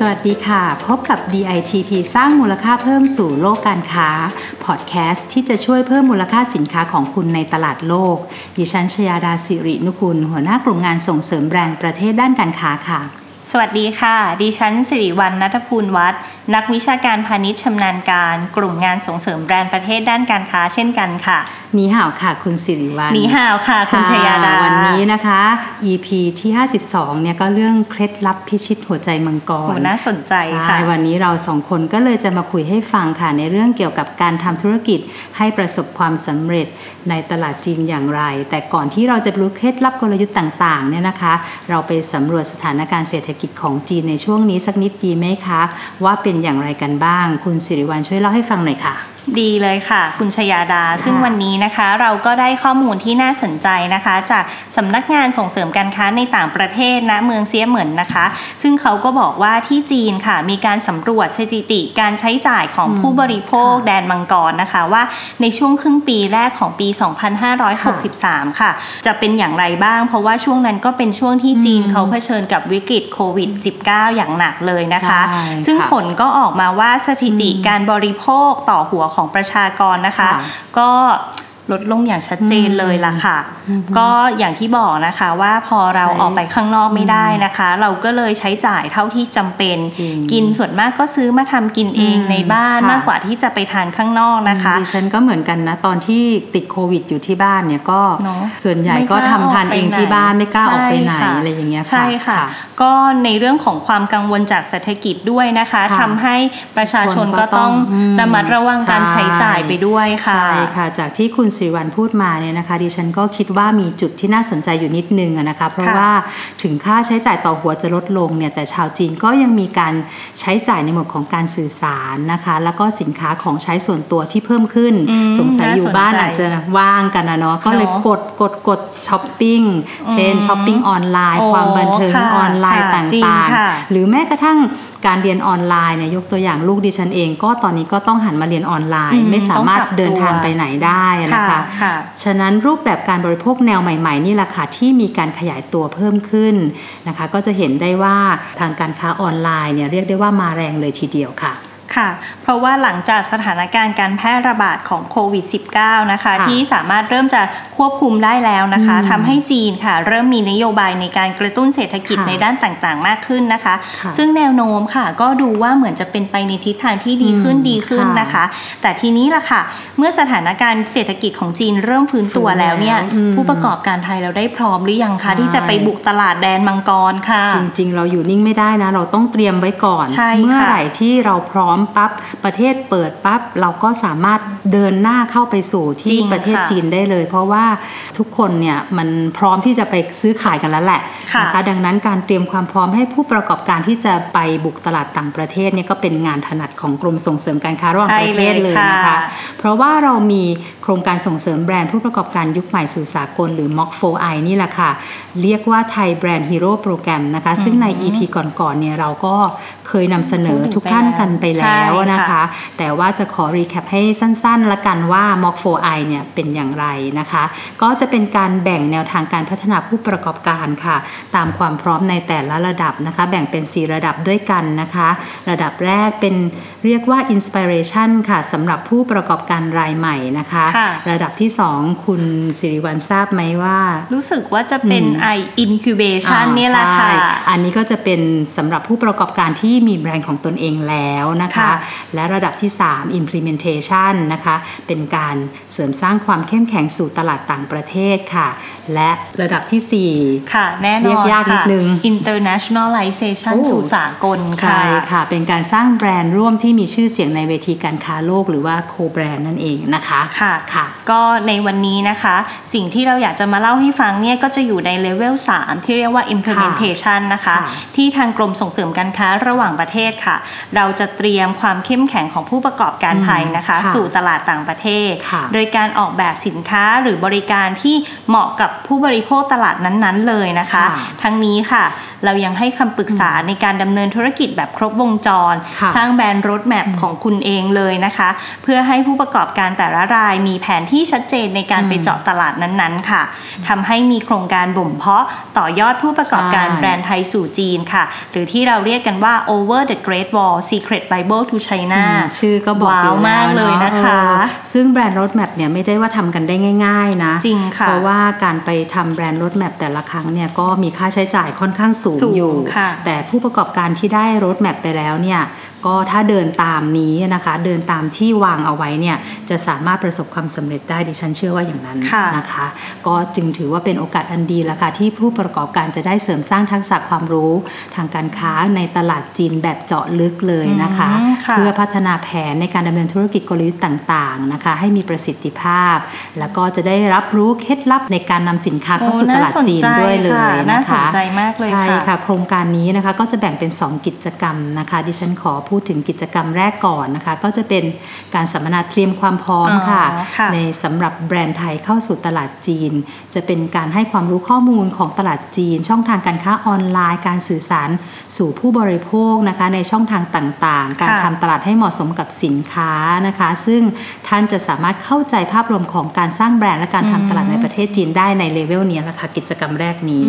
สวัสดีค่ะ พบกับ DITP สร้างมูลค่าเพิ่มสู่โลกการค้า พอดแคสต์ที่จะช่วยเพิ่มมูลค่าสินค้าของคุณในตลาดโลก ดิฉันชยาดาสิรินุกุล หัวหน้ากลุ่มงานส่งเสริมแบรนด์ประเทศด้านการค้าค่ะ สวัสดีค่ะ ดิฉันสิริวัลนัทภูลวัฒน์นักวิชาการพาณิชย์ชำนาญการ กลุ่มงานส่งเสริมแบรนด์ประเทศด้านการค้าเช่นกันค่ะนีห่าวค่ะ คุณสิริวัลหนีห่าวค่ะ คุณชยาดาวันนี้นะคะ EP ที่ 52 เนี่ยก็เรื่องเคล็ดลับพิชิตหัวใจมังกโหรน่าสนใจใช่ค่ะวันนี้เราสองคนก็เลยจะมาคุยให้ฟังค่ะ ในเรื่องเกี่ยวกับการทำธุรกิจให้ประสบความสำเร็จในตลาดจีนอย่างไร แต่ก่อนที่เราจะรู้เคล็ดลับกลยุทธ์ต่างๆเนี่ยนะคะ เราไปสำรวจสถานการณ์เศรษฐกิจของจีนในช่วงนี้สักนิดดีไหมคะ ว่าเป็นอย่างไรกันบ้าง คุณสิริวัลช่วยเล่าให้ฟังหน่อยค่ะ ดีเลยค่ะ คุณชยาดา ซึ่งวันนี้นะคะ เราก็ได้ข้อมูลที่น่าสนใจนะคะ จากสำนักงานส่งเสริมการค้าในต่างประเทศณเมืองเซียเหมินนะคะ ซึ่งเขาก็บอกว่าที่จีนค่ะ มีการสำรวจสถิติการใช้จ่ายของผู้บริโภคค่ะแดนมังกรนะคะว่าในช่วงครึ่งปีแรกของปี 2563 ค่ะ จะเป็นอย่างไรบ้าง เพราะว่าช่วงนั้นก็เป็นช่วงที่จีนอืมเขาเผชิญกับวิกฤตโควิด -19 อย่างหนักเลยนะคะใช่ซึ่งค่ะผลก็ออกมาว่าสถิติอืมการบริโภคต่อหัวของประชากรนะคะค่ะก็ ลดลงอย่างชัดเจนเลยล่ะค่ะอืมก็อย่างที่บอกนะคะว่าพอเราใช้ออกไปข้างนอกไม่ได้นะคะ เราก็เลยใช้จ่ายเท่าที่จำเป็นจริงกินส่วนมากก็ซื้อมาทำกินเองอืมในบ้านค่ะมากกว่าที่จะไปทานข้างนอกนะคะดิฉันก็เหมือนกันนะตอนที่ติดโควิดอยู่ที่บ้านเนี่ยก็เนอะส่วนใหญ่ไม่ก็กล้าทำทานออกไปเองที่ไหนบ้านไม่กล้าออกไปไหนใช่ค่ะอะไรอย่างเงี้ยค่ะใช่ค่ะ ก็ในเรื่องของความกังวลจากเศรษฐกิจด้วยนะคะค่ะทำให้ประชาชนคนก็ก็ต้องต้องระมัดระวังการใช่ใช้จ่ายไปด้วยค่ะใช่ค่ะจากที่คุณสิริวัลพูดมาเนี่ยนะคะดิฉันก็คิดว่ามีจุดที่น่าสนใจอยู่นิดนึงอะนะคะเพราะค่ะว่าถึงค่าใช้จ่ายต่อหัวจะลดลงเนี่ยแต่ชาวจีนก็ยังมีการใช้จ่ายในหมวดของการสื่อสารนะคะ แล้วก็สินค้าของใช้ส่วนตัวที่เพิ่มขึ้นอืมสงสัยอยู่บ้านน่าสนใจอาจจะว่างกันนะเนาะก็เลยเนอะกดกดกดช้อปปิ้งเช่นช้อปปิ้งออนไลน์โอ้ความบันเทิงค่ะออนไลน์ค่ะตจริง่างค่ะๆหรือแม้กระทั่งการเรียนออนไลน์เนี่ยยกตัวอย่างลูกดิฉันเอง ก็ตอนนี้ก็ต้องหันมาเรียนออนไลอืน์มไม่สามารถต้องปรับตัวเดินทางไปไหนได้นะคะค่ะฉะนั้นรูปแบบการบริโภคแนวใหม่ ๆ นี่แหละค่ะที่มีการขยายตัวเพิ่มขึ้นนะคะ ก็จะเห็นได้ว่าทางการค้าออนไลน์เนี่ยเรียกได้ว่ามาแรงเลยทีเดียวค่ะ ค่ะ เพราะว่าหลังจากสถานการณ์การแพร่ระบาดของโควิด -19 นะคะค่ะที่สามารถเริ่มจะควบคุมได้แล้วนะคะอืมทำให้จีนค่ะ เริ่มมีนโยบายในการกระตุ้นเศรษฐกิจค่ะในด้านต่างๆ มากขึ้นนะคะค่ะซึ่งแนวโน้มค่ะ ก็ดูว่าเหมือนจะเป็นไปในทิศทางที่ดีขึ้นอืมดีขึ้นค่ะนะคะ แต่ทีนี้ล่ะค่ะ เมื่อสถานการณ์เศรษฐกิจของจีนเริ่มฟื้นตัวแล้วเนี่ยฟื้นแล้วอืมผู้ประกอบการไทยเราได้พร้อมหรือยังใช่คะที่จะไปบุกตลาดแดนมังกรค่ะ จริง ๆ เราอยู่นิ่งไม่ได้นะ เราต้องเตรียมไว้ก่อนใช่ค่ะเมื่อไหร่ที่เราพร้อมปั๊บประเทศเปิดปั๊บเราก็สามารถเดินหน้าเข้าไปสู่จริที่งประเทศค่ะจีนได้เลย เพราะว่าทุกคนเนี่ยมันพร้อมที่จะไปซื้อขายกันแล้วแหละค่ะนะคะดังนั้นการเตรียมความพร้อมให้ผู้ประกอบการที่จะไปบุกตลาดต่างประเทศเนี่ยก็เป็นงานถนัดของกรมส่งเสริมการค้าระหว่างประเทศเลยนะคะใช่เลยค่ะเพราะว่าเรามีโครงการส่งเสริมแบรนด์ผู้ประกอบการยุคใหม่สู่สากลหรือ MOC 4i นี่แหละค่ะ เรียกว่า Thai Brand Heroes Program นะคะ ซึ่งใน EP ก่อนๆเนี่ยเราก็เคยนำเสนอทุกท่านกันไปแล้วนะคะใช่ค่ะแต่ว่าจะขอ recap ให้สั้นๆ ละกันว่า MOC 4i เนี่ยเป็นอย่างไรนะคะ ก็จะเป็นการแบ่งแนวทางการพัฒนาผู้ประกอบการค่ะ ตามความพร้อมในแต่ละระดับนะคะ แบ่งเป็น 4 ระดับด้วยกันนะคะ ระดับแรกเป็นเรียกว่า Inspiration ค่ะสำหรับผู้ประกอบการรายใหม่นะคะค่ะระดับที่ 2 คุณสิริวัลทราบไหมว่า รู้สึกว่าจะเป็นอืมไอ incubation อ่าเนี่ยแหละค่ะใช่อันนี้ก็จะเป็นสำหรับผู้ประกอบการที่มีแบรนด์ของตนเองแล้วนะคะค่ะและระดับที่ 3 implementation นะคะเป็นการเสริมสร้างความเข้มแข็งสู่ตลาดต่างประเทศค่ะ และระดับทีสี่ค่ะ แน่นอนเรียกยากนิดค่ะนึง internationalization โอ้สู่สากล4ค่ะใช่ค่ะ เป็นการสร้างแบรนด์ร่วมที่มีชื่อเสียงในเวทีการค้าโลกหรือว่า co-brand นั่นเองนะคะค่ะค่ะ ก็ในวันนี้นะคะ สิ่งที่เราอยากจะมาเล่าให้ฟังเนี่ยก็จะอยู่ในเลเวล3ที่เรียกว่า implementation นะคะค่ะที่ทางกรมส่งเสริมการค้าระหว่างประเทศค่ะ เราจะเตรียมมความเข้มแข็งของผู้ประกอบการไทยนะคะค่ะสู่ตลาดต่างประเทศค่ะโดยการออกแบบสินค้าหรือบริการที่เหมาะกับผู้บริโภคตลาดนั้นๆ เลยนะคะค่ะทั้งนี้ค่ะ เรายังให้คำปรึกษาในการดำเนินธุรกิจแบบครบวงจรค่ะสร้างแบรนด์รถแมพของคุณเองเลยนะคะ เพื่อให้ผู้ประกอบการแต่ละรายมีแผนที่ชัดเจนในการไปเจาะตลาดนั้นๆ ค่ะทำให้มีโครงการบ่มเพาะต่อยอดผู้ประกอบการใช่แบรนด์ไทยสู่จีนค่ะ หรือที่เราเรียกกันว่า Over the Great Wall Secret Bible to China อืมชื่อก็บอกว้าอยู่วแล้มากวเลยเนาะนะคะเออซึ่งแบรนด์รถแมพเนี่ยไม่ได้ว่าทำกันได้ง่าย ๆ นะ จริงค่ะ เพราะว่าการไปทำแบรนด์รถแมพแต่ละครั้งเนี่ยก็มีค่าใช้จ่ายค่อนข้างสูงสูงอยู่ค่ะแต่ผู้ประกอบการที่ได้รถแมพไปแล้วเนี่ย ก็ถ้าเดินตามนี้นะคะ เดินตามที่วางเอาไว้เนี่ยจะสามารถประสบความสำเร็จได้ดิฉันเชื่อว่าอย่างนั้นค่ะนะคะ ก็จึงถือว่าเป็นโอกาสอันดีแล้วค่ะที่ผู้ประกอบการจะได้เสริมสร้างทักษะความรู้ทางการค้าในตลาดจีนแบบเจาะลึกเลยนะคะอืมค่ะเพื่อพัฒนาแผนในการดำเนินธุรกิจกลยุทธ์ต่างๆนะคะ ให้มีประสิทธิภาพ แล้วก็จะได้รับรู้เคล็ดลับในการนำสินค้าเข้าสู่ตลาดจีนด้วยเลยน่านะสนคะใจมากเลยใช่ค่ะค่ะโครงการนี้นะคะก็จะแบ่งเป็น 2 กิจกรรมนะคะ ดิฉันขอพูดถึงกิจกรรมแรกก่อนนะคะ ก็จะเป็นการสัมมนาเตรียมความพร้อมอ๋อค่ะค่ะในสำหรับแบรนด์ไทยเข้าสู่ตลาดจีน จะเป็นการให้ความรู้ข้อมูลของตลาดจีน ช่องทางการค้าออนไลน์ การสื่อสารสู่ผู้บริโภคนะคะ ในช่องทางต่างๆ การค่ะทำตลาดให้เหมาะสมกับสินค้านะคะ ซึ่งท่านจะสามารถเข้าใจภาพรวมของการสร้างแบรนด์และการทำตลาดในประเทศจีนได้ในเลเวลนี้แหละค่ะกิจกรรมแรกนี้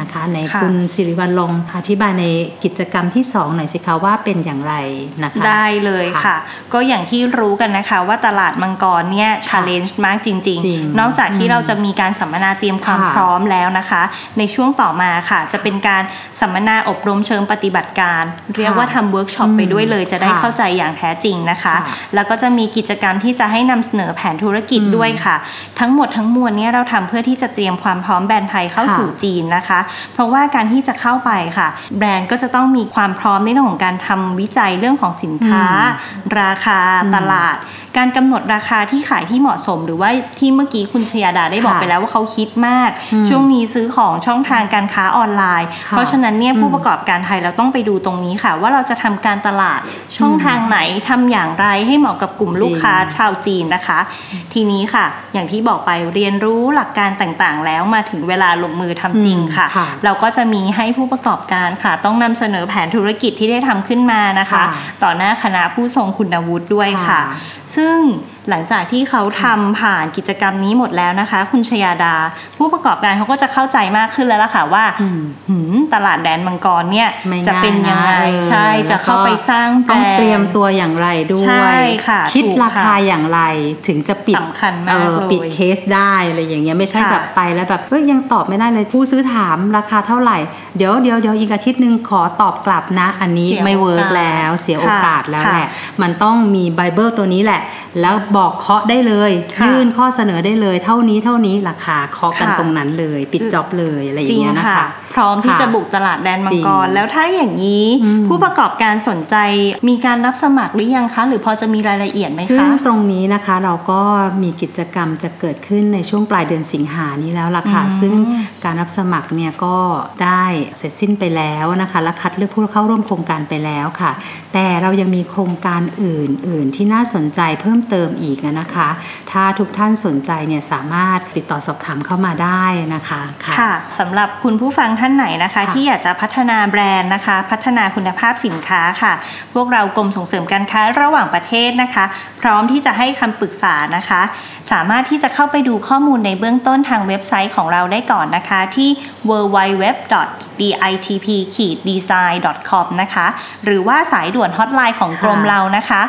นะคะในค่ะคุณสิริวัลลองอธิบายในกิจกรรมที่สองหน่อยสิคะว่าเป็นอย่างไรนะคะ ได้เลยค่ะ ก็อย่างที่รู้กันนะคะว่าตลาดมังกรเนี่ย challenge มากจริงจริงๆนอกจากที่เราจะมีการสัมมนาเตรียมความค่ะพร้อมแล้วนะคะ ในช่วงต่อมาค่ะ จะเป็นการสัมมนาอบรมเชิงปฏิบัติการ เรียกว่าทำเวิร์กช็อปอืมไปด้วยเลยจะได้ค่ะเข้าใจอย่างแท้จริงนะคะค่ะแล้วก็จะมีกิจกรรมที่จะให้นำเสนอแผนธุรกิจอืมด้วยค่ะ ทั้งหมดทั้งมวลเนี่ยเราทำเพื่อที่จะเตรียมความพร้อมแบรนด์ไทยเข้าค่ะสู่จีนนะคะเพราะว่าการที่จะเข้าไปค่ะ แบรนด์ก็จะต้องมีความพร้อมในเรื่องของการทำวิจัยเรื่องของสินค้า ราคาอืมตลาด การกำหนดราคาที่ขายที่เหมาะสม หรือว่าที่เมื่อกี้คุณชยาดาได้บอกค่ะไปแล้วว่าเขาคิดมากอืมช่วงนี้ซื้อของช่องทางการค้าออนไลน์ค่ะเพราะฉะนั้นเนี่ยอืมผู้ประกอบการไทยเราต้องไปดูตรงนี้ค่ะ ว่าเราจะทำการตลาดช่องทางไหนทำอย่างไรให้เหมาะกับกลุ่มลูกค้าชาวจีนนะคะ ทีนี้ค่ะ อย่างที่บอกไปเรียนรู้หลักการต่างๆ แล้วมาถึงเวลาลงมือทำจริงค่ะค่ะ เราก็จะมีให้ผู้ประกอบการค่ะ ต้องนำเสนอแผนธุรกิจที่ได้ทำขึ้นมานะคะค่ะต่อหน้าคณะผู้ทรงคุณวุฒิด้วยค่ะค่ะซึ่งหลังจากที่เขาทำผ่านกิจกรรมนี้หมดแล้วนะคะ คุณชยาดา ผู้ประกอบการเขาก็จะเข้าใจมากขึ้นแล้วล่ะค่ะว่าอืมหืมตลาดแดนมังกรเนี่ยไม่จะเป็นยังไงง่ายนะใช่เออจะเข้าไปสร้างแบรต้องนด์เตรียมตัวอย่างไรด้วใช่ยค่ะคิดถูกราคาค่ะอย่างไรถึงจะปิดสำคัญมากเออเลยปิดเคสได้อะไรอย่างเงี้ยไม่ใช่ค่ะแบบไปแล้วแบบเอ้ยยังตอบไม่ได้เลยผู้ซื้อถามราคาเท่าไหร่เดี๋ยวเดี๋ยวเดี๋ยวอีกอาทิตย์หนึ่งขอตอบกลับนะ อันนี้เสียไม่เวิร์กโอกาสแล้วเสียโอค่ะกาสแล้วค่ะแหละมันต้องมีไบเบิลตัวนี้แหละ แล้วบอกเคาะได้เลยค่ะยื่นข้อเสนอได้เลย เท่านี้เท่านี้ราคาเคาะกันค่ะตรงนั้นเลย ปิดจ็อบเลยอะไรอจริย่างงเงี้ยนะค่ะคะพร้อมที่ค่ะจะบุกตลาดแดนมังกรจริงแล้วถ้าอย่างนี้อืมผู้ประกอบการสนใจมีการรับสมัครหรือยังคะ หรือพอจะมีรายละเอียดไหมซึ่งคะตรงนี้นะคะเราก็มีกิจกรรมจะเกิดขึ้นในช่วงปลายเดือนสิงหานี้แล้วล่ะค่ะอืมซึ่งการรับสมัครเนี่ยก็ได้เสร็จสิ้นไปแล้วนะคะ และคัดเลือกผู้เข้าร่วมโครงการไปแล้วค่ะ แต่เรายังมีโครงการอื่น ๆ ที่น่าสนใจเพิ่มเติมอีกนะคะ ถ้าทุกท่านสนใจเนี่ยสามารถติดต่อสอบถามเข้ามาได้นะคะ ค่ะค่ะสำหรับคุณผู้ฟังท่านไหนนะคะค่ะที่อยากจะพัฒนาแบรนด์นะคะ พัฒนาคุณภาพสินค้าค่ะ พวกเรากรมส่งเสริมการค้าระหว่างประเทศนะคะ พร้อมที่จะให้คำปรึกษานะคะ สามารถที่จะเข้าไปดูข้อมูลในเบื้องต้นทางเว็บไซต์ของเราได้ก่อนนะคะ ที่ www.ditp-design.com นะคะ หรือว่าสายด่วนฮอตไลน์ของกรมค่ะเรานะคะ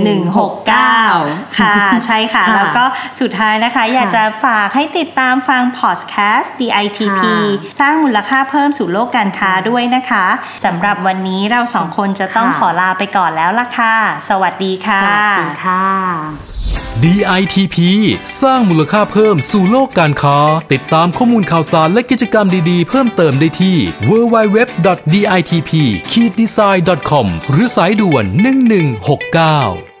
1169 ค่ะ ใช่ค่ะค่ะ แล้วก็สุดท้ายนะคะ อยากจะฝากให้ติดตามฟังพอดแคสต์ DITP ค่ะสร้างมูลค่าเพิ่มสู่โลกการค้าด้วยนะคะสำหรับวันนี้เราสองคนจะต้องค่ะขอลาไปก่อนแล้วล่ะค่ะ สวัสดีค่ะ สวัสดีค่ะ DITP สร้างมูลค่าเพิ่มสู่โลกการค้า ติดตามข้อมูลข่าวสารและกิจกรรมดีๆ เพิ่มเติมได้ที่ www.ditp-design.com หรือสายด่วน 1169